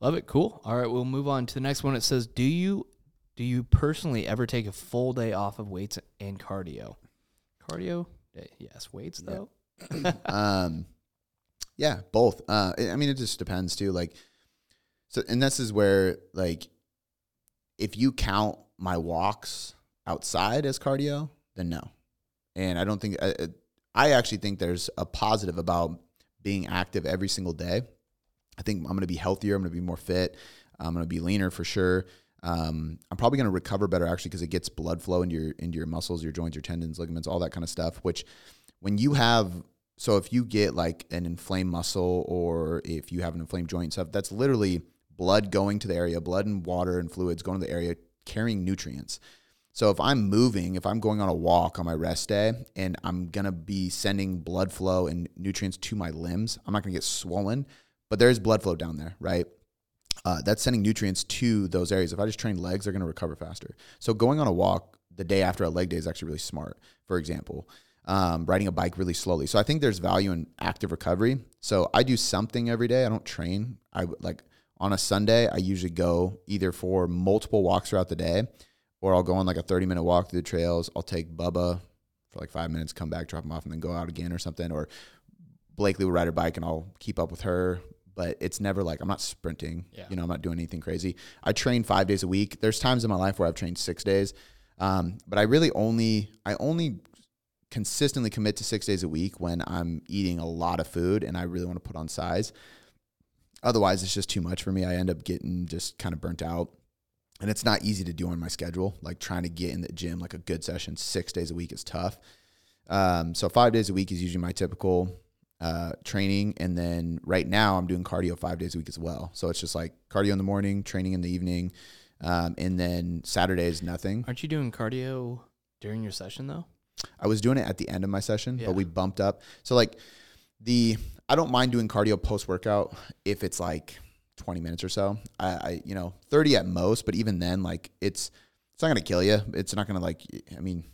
love it. Cool. All right, we'll move on to the next one. It says, "Do you do you personally ever take a full day off of weights and cardio?" Cardio, yes. Weights Yeah. though. um, yeah, both. Uh, I mean, it just depends too. Like, so, and this is where like, if you count my walks outside as cardio, then no. And I don't think I, I- actually think there's a positive about being active every single day. I think I'm going to be healthier. I'm going to be more fit. I'm going to be leaner for sure. Um, I'm probably going to recover better actually because it gets blood flow into your into your muscles, your joints, your tendons, ligaments, all that kind of stuff. Which, when you have, so if you get like an inflamed muscle or if you have an inflamed joint and stuff, that's literally blood going to the area, blood and water and fluids going to the area, carrying nutrients. So if I'm moving, if I'm going on a walk on my rest day and I'm going to be sending blood flow and nutrients to my limbs, I'm not going to get swollen, but there's blood flow down there, right? Uh, that's sending nutrients to those areas. If I just train legs, they're going to recover faster. So going on a walk the day after a leg day is actually really smart. For example, um, riding a bike really slowly. So I think there's value in active recovery. So I do something every day. I don't train. I like on a Sunday. I usually go either for multiple walks throughout the day, or I'll go on like a 30 minute walk through the trails. I'll take Bubba for like five minutes, come back, drop him off, and then go out again or something. Or Blakely will ride her bike and I'll keep up with her. But it's never like I'm not sprinting. Yeah. You know, I'm not doing anything crazy. I train five days a week. There's times in my life where I've trained six days. Um, but I really only I only consistently commit to six days a week when I'm eating a lot of food and I really want to put on size. Otherwise, it's just too much for me. I end up getting just kind of burnt out. And it's not easy to do on my schedule. Like trying to get in the gym, like a good session six days a week is tough. Um, so five days a week is usually my typical uh, training. And then right now I'm doing cardio five days a week as well. So it's just like cardio in the morning, training in the evening. Um, and then Saturdays, nothing. Aren't you doing cardio during your session though? I was doing it at the end of my session, Yeah. but we bumped up. So like the I don't mind doing cardio post workout if it's like 20 minutes or so. I, I you know 30 at most, but even then like it's it's not gonna kill you. It's not gonna like I mean,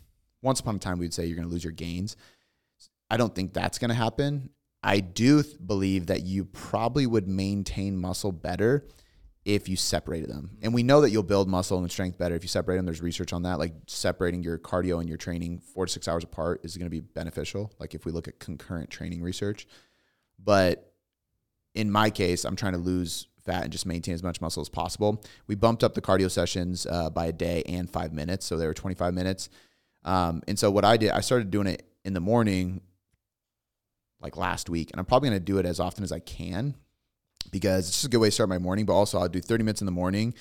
once upon a time we'd say you're gonna lose your gains. I don't think that's gonna happen. I do th- believe that you probably would maintain muscle better if you separated them. And we know that you'll build muscle and strength better if you separate them. There's research on that. Like separating your cardio and your training four to six hours apart is going to be beneficial. Like if we look at concurrent training research. But in my case, I'm trying to lose fat and just maintain as much muscle as possible. We bumped up the cardio sessions uh, by a day and five minutes. So they were 25 minutes. Um, and so what I did, I started doing it in the morning like last week. And I'm probably going to do it as often as I can because it's just a good way to start my morning. But also, I'll do 30 minutes in the morning,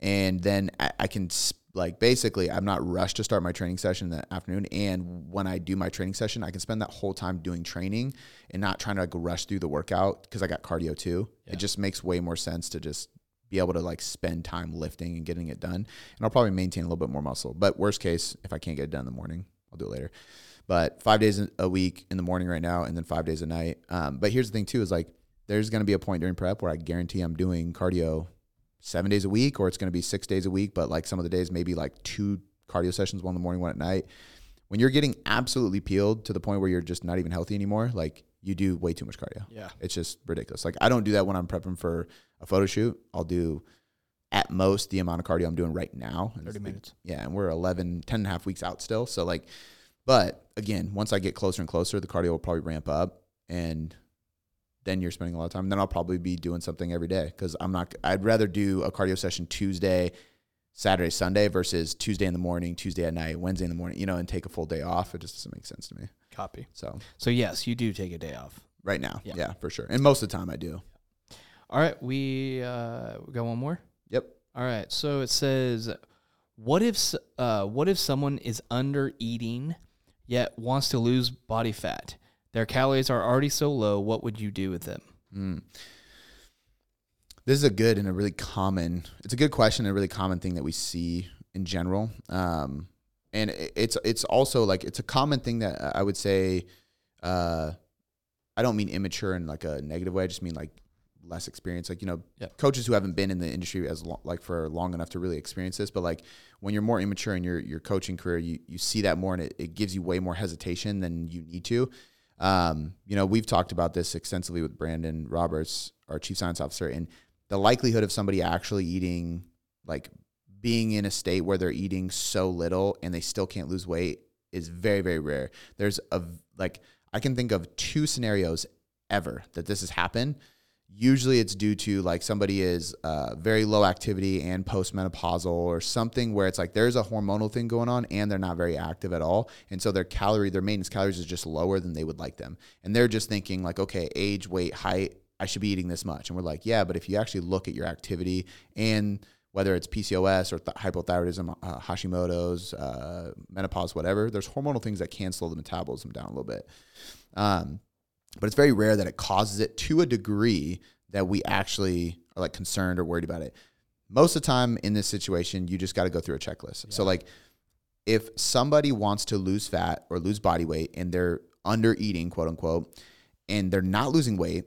and then I, I can s- like basically I'm not rushed to start my training session in the afternoon. And when I do my training session, I can spend that whole time doing training and not trying to like rush through the workout because I got cardio too. Yeah. It just makes way more sense to just be able to like spend time lifting and getting it done. And I'll probably maintain a little bit more muscle. But worst case, if I can't get it done in the morning, I'll do it later. But five days a week in the morning right now, and then five days a night. Um, but here's the thing too: is like there's going to be a point during prep where I guarantee I'm doing cardio seven days a week, or it's going to be six days a week. But like some of the days, maybe like two cardio sessions, one in the morning, one at night. When you're getting absolutely peeled to the point where you're just not even healthy anymore, like you do way too much cardio. Yeah. It's just ridiculous. Like I don't do that when I'm prepping for a photo shoot. I'll do at most the amount of cardio I'm doing right now. 30 it's- minutes. Yeah. And we're 11, 10 and a half weeks out still. So like, but again, once I get closer and closer, the cardio will probably ramp up and then you're spending a lot of time. Then I'll probably be doing something every day because I'm not, I'd rather do a cardio session Tuesday, Saturday, Sunday versus Tuesday in the morning, Tuesday at night, Wednesday in the morning, you know, and take a full day off. It just doesn't make sense to me. Copy. So So yes, you do take a day off. right now, Yeah. yeah, for sure. And most of the time I do. All right, we uh, we got one more. Yep. All right, so it says, what if uh, what if someone is under eating yet wants to lose body fat? Their calories are already so low. What would you do with them? Mm. This is a good and a really common. It's a good question, and a really common thing that we see in general. Um, and it's it's also like it's a common thing that I would say, uh, I don't mean immature in like a negative way. I just mean like less experience. Like you know, Yep. coaches who haven't been in the industry as like for long enough to really experience this. But like when you're more immature in your your coaching career, you you see that more, and it, it gives you way more hesitation than you need to. Um, you know, we've talked about this extensively with Brandon Roberts, our chief science officer, and the likelihood of somebody actually eating like being in a state where they're eating so little and they still can't lose weight is very very rare. There's a like I can think of two scenarios ever that this has happened. Usually it's due to like somebody is uh, very low activity and postmenopausal or something where it's like there's a hormonal thing going on and they're not very active at all. And so their calorie, their maintenance calories is just lower than they would like them. And they're just thinking like, okay, age, weight, height, I should be eating this much. And we're like, yeah, but if you actually look at your activity and whether it's PCOS or th- hypothyroidism, uh, Hashimoto's, uh, menopause, whatever, there's hormonal things that can slow the metabolism down a little bit. Um, but it's very rare that it causes it to a degree that we actually are like concerned or worried about it. Most of the time in this situation, you just got to go through a checklist. So like if somebody wants to lose fat or lose body weight and they're under eating, quote unquote, and they're not losing weight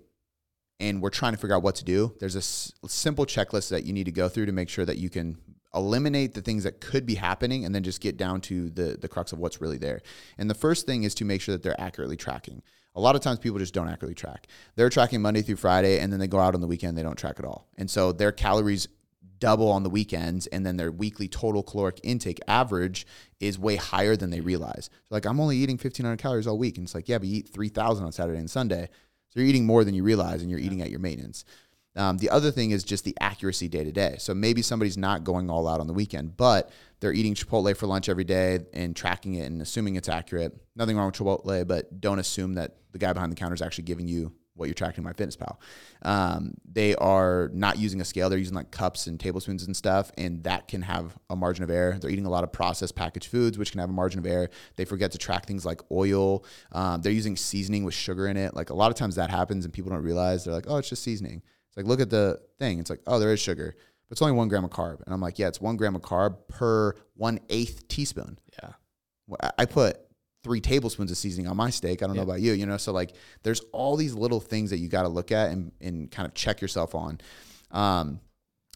and we're trying to figure out what to do, there's a s- simple checklist that you need to go through to make sure that you can eliminate the things that could be happening and then just get down to the the crux of what's really there. And the first thing is to make sure that they're accurately tracking. A lot of times people just don't accurately track. They're tracking Monday through Friday and then they go out on the weekend they don't track at all. And so their calories double on the weekends and then their weekly total caloric intake average is way higher than they realize. So like I'm only eating 1500 calories all week and it's like yeah, but you eat 3000 on Saturday and Sunday. So you're eating more than you realize and you're eating at your maintenance. Um, the other thing is just the accuracy day to day. So maybe somebody's not going all out on the weekend, but they're eating Chipotle for lunch every day and tracking it and assuming it's accurate. Nothing wrong with Chipotle, but don't assume that the guy behind the counter is actually giving you what you're tracking in MyFitnessPal. Um, they are not using a scale; they're using like cups and tablespoons and stuff, and that can have a margin of error. They're eating a lot of processed packaged foods, which can have a margin of error. They forget to track things like oil. Um, they're using seasoning with sugar in it. Like a lot of times that happens, and people don't realize. They're like, "Oh, it's just seasoning." It's like, look at the thing. It's like, oh, there is sugar, but it's only one gram of carb. And I'm like, yeah, it's one gram of carb per one eighth teaspoon. Yeah. I- put three tablespoons of seasoning on my steak. I don't know about you, you know. So like, there's all these little things that you got to look at and and kind of check yourself on. Um,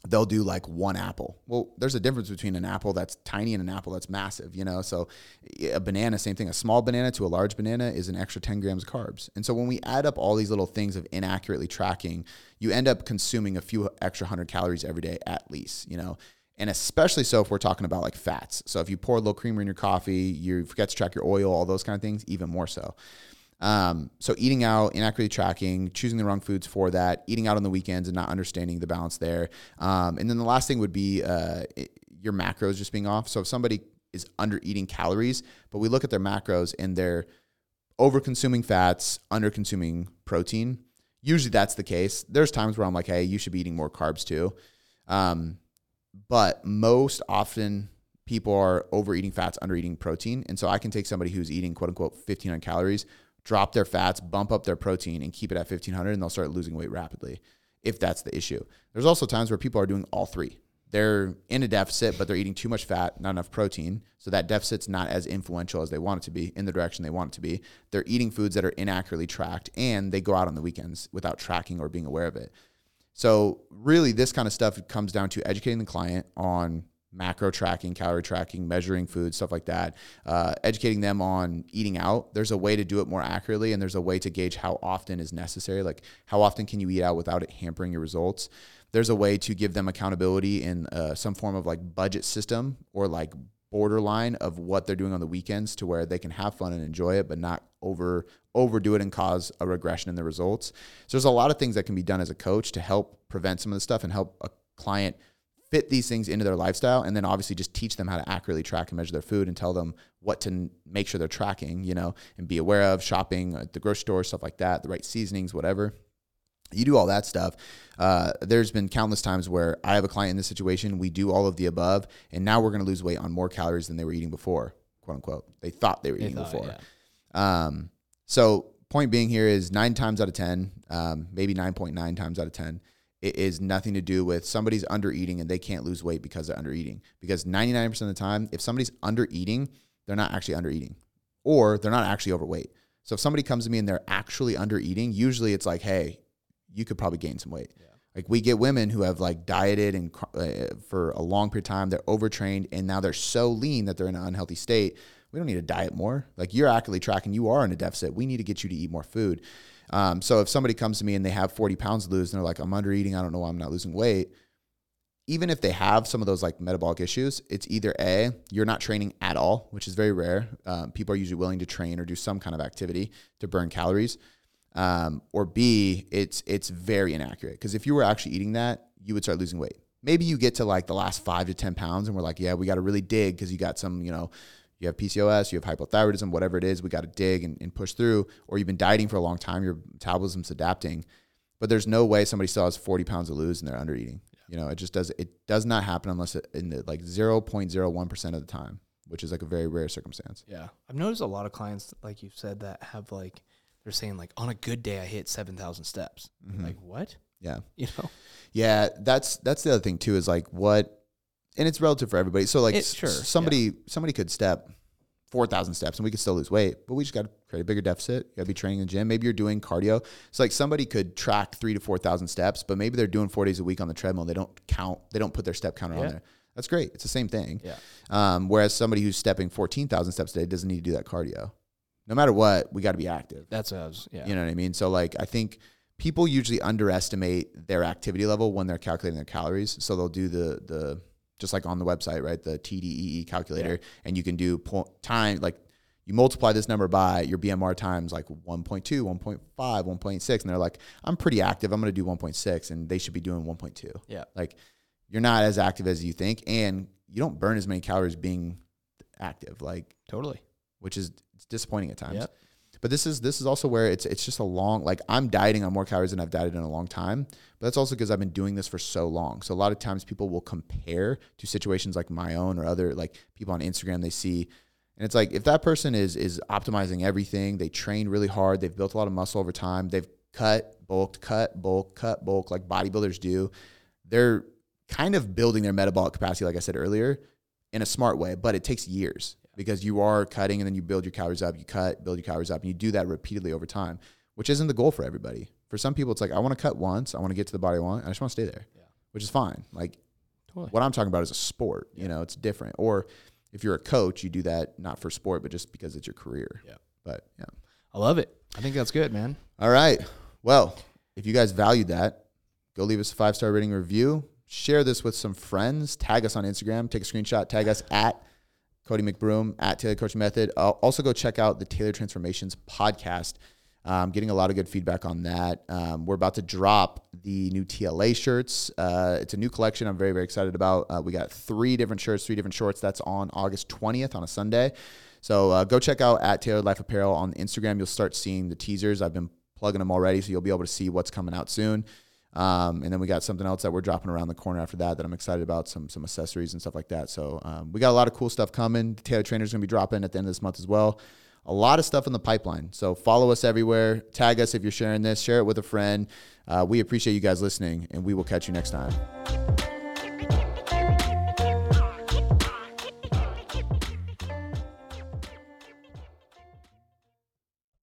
they'll do like one apple. Well, there's a difference between an apple that's tiny and an apple that's massive, you know? So a banana, same thing. A small banana to a large banana is an extra 10 grams of carbs. And so when we add up all these little things of inaccurately tracking, you end up consuming a few extra hundred calories every day at least, you know? And especially so if we're talking about like fats. So if you pour a little creamer in your coffee, you forget to track your oil, all those kind of things, even more so. Um, so eating out, inaccurately tracking, choosing the wrong foods for that, eating out on the weekends and not understanding the balance there. Um, and then the last thing would be uh, it- your macros just being off. So if somebody is under eating calories, but we look at their macros and they're over consuming fats, under consuming protein. Usually that's the case. There's times where I'm like, hey, you should be eating more carbs too. Um, but most often people are overeating fats, under eating protein. And so I can take somebody who's eating quote unquote 1500 calories, drop their fats, bump up their protein, and keep it at 1500, and they'll start losing weight rapidly if that's the issue. There's also times where people are doing all three. They're in a deficit, but they're eating too much fat, not enough protein. So that deficit's not as influential as they want it to be in the direction they want it to be. They're eating foods that are inaccurately tracked, and they go out on the weekends without tracking or being aware of it. So really, this kind of stuff comes down to educating the client on macro tracking, calorie tracking, measuring food, stuff like that. Uh, educating them on eating out. There's a way to do it more accurately, and there's a way to gauge how often is necessary. Like how often can you eat out without it hampering your results? There's a way to give them accountability in uh, some form of like budget system or like borderline of what they're doing on the weekends to where they can have fun and enjoy it, but not over overdo it and cause a regression in the results. So there's a lot of things that can be done as a coach to help prevent some of the stuff and help a client fit these things into their lifestyle and then obviously just teach them how to accurately track and measure their food and tell them what to n- make sure they're tracking, you know, and be aware of shopping at the grocery store, stuff like that, the right seasonings, whatever. You do all that stuff. Uh, there's been countless times where I have a client in this situation. We do all of the above, and now we're going to lose weight on more calories than they were eating before, quote unquote. They thought they were They eating thought, before. yeah. Um, so point being here is nine times out of 10, um, maybe 9.9 times out of 10, it is nothing to do with somebody's under eating and they can't lose weight because they're under eating. Because 99% of the time, if somebody's under eating, they're not actually under eating or they're not actually overweight. So if somebody comes to me and they're actually under eating, usually it's like, hey, you could probably gain some weight. Like we get women who have like dieted and uh, for a long period of time, they're overtrained and now they're so lean that they're in an unhealthy state. We don't need to diet more. Like you're actively tracking, you are in a deficit. We need to get you to eat more food. Um, so if somebody comes to me and they have 40 pounds to lose and they're like, I'm under eating, I don't know why I'm not losing weight. Even if they have some of those like metabolic issues, it's either A, you're not training at all, which is very rare. Um, people are usually willing to train or do some kind of activity to burn calories um, or B, it's it's very inaccurate. Because if you were actually eating that, you would start losing weight. Maybe you get to like the last five to ten pounds, and we're like, yeah, we got to really dig because you got some, you know, you have PCOS, you have hypothyroidism, whatever it is, we got to dig and, and push through. Or you've been dieting for a long time, your metabolism's adapting. But there's no way somebody still has 40 pounds to lose and they're under eating. You know, it just does. It does not happen unless it, in the like 0.01 percent of the time, which is like a very rare circumstance. Yeah, I've noticed a lot of clients, like you said, that have like they're saying like on a good day I hit seven thousand steps. Mhm. Like what? Yeah. You know? Yeah, that's that's the other thing too is like what, and it's relative for everybody. So like It- s- sure, somebody somebody could step four thousand steps and we could still lose weight, but we just got to create a bigger deficit. You got to be training in the gym. Maybe you're doing cardio. So like somebody could track three to four thousand steps, but maybe they're doing four days a week on the treadmill. and They don't count. They don't put their step counter on Yeah. there. That's great. It's the same thing. Yeah. Um, whereas somebody who's stepping fourteen thousand steps a day doesn't need to do that cardio. No matter what, we got to be active. That's what I was. Yeah. You know what I mean? So like I think people usually underestimate their activity level when they're calculating their calories. So they'll do the the just like on the website, right? The TDEE calculator, and you can do po- time like you multiply this number by your BMR times like 1.2, 1.5, 1.6, and they're like, I'm pretty active. I'm going to do 1.6, and they should be doing 1.2. Yeah. Like you're not as active as you think, and you don't burn as many calories being active. Like Totally. which is it's disappointing at times. Yep. But this is this is also where it's it's just a long like I'm dieting on more calories than I've dieted in a long time. But that's also because I've been doing this for so long. So a lot of times people will compare to situations like my own or other like people on Instagram they see and it's like if that person is is optimizing everything, they train really hard, they've built a lot of muscle over time, they've cut, bulked, cut, bulk, cut, bulk like bodybuilders do. They're kind of building their metabolic capacity like I said earlier in a smart way, but it takes years because you are cutting and then you build your calories up, you cut, build your calories up, and you do that repeatedly over time, which isn't the goal for everybody. For some people, it's like, I want to cut once, I want to get to the body I want, I just want to stay there, Yeah. which is fine. Like, Totally. what I'm talking about is a sport, you know, it's different. Or if you're a coach, you do that not for sport, but just because it's your career. Yeah. But yeah. I love it. I think that's good, man. All right. Well, if you guys valued that, go leave us a five star rating review. Share this with some friends. Tag us on Instagram. Take a screenshot. Tag us at Cody McBroom at Tailored Coaching Method. Also, go check out the Tailored Transformations podcast. Um, getting a lot of good feedback on that. Um, we're about to drop the new TLA shirts. Uh, it's a new collection. I'm very very excited about. Uh, we got three different shirts, three different shorts. That's on August 20th on a Sunday. So uh, go check out at Tailored Life Apparel on Instagram. You'll start seeing the teasers. I've been plugging them already, so you'll be able to see what's coming out soon. Um, and then we got something else that we're dropping around the corner after that that I'm excited about, some some accessories and stuff like that. So um, we got a lot of cool stuff coming. Tailored Trainer's gonna be dropping at the end of this month as well. A lot of stuff in the pipeline. So follow us everywhere. Tag us if you're sharing this. Share it with a friend. Uh, we appreciate you guys listening, and we will catch you next time.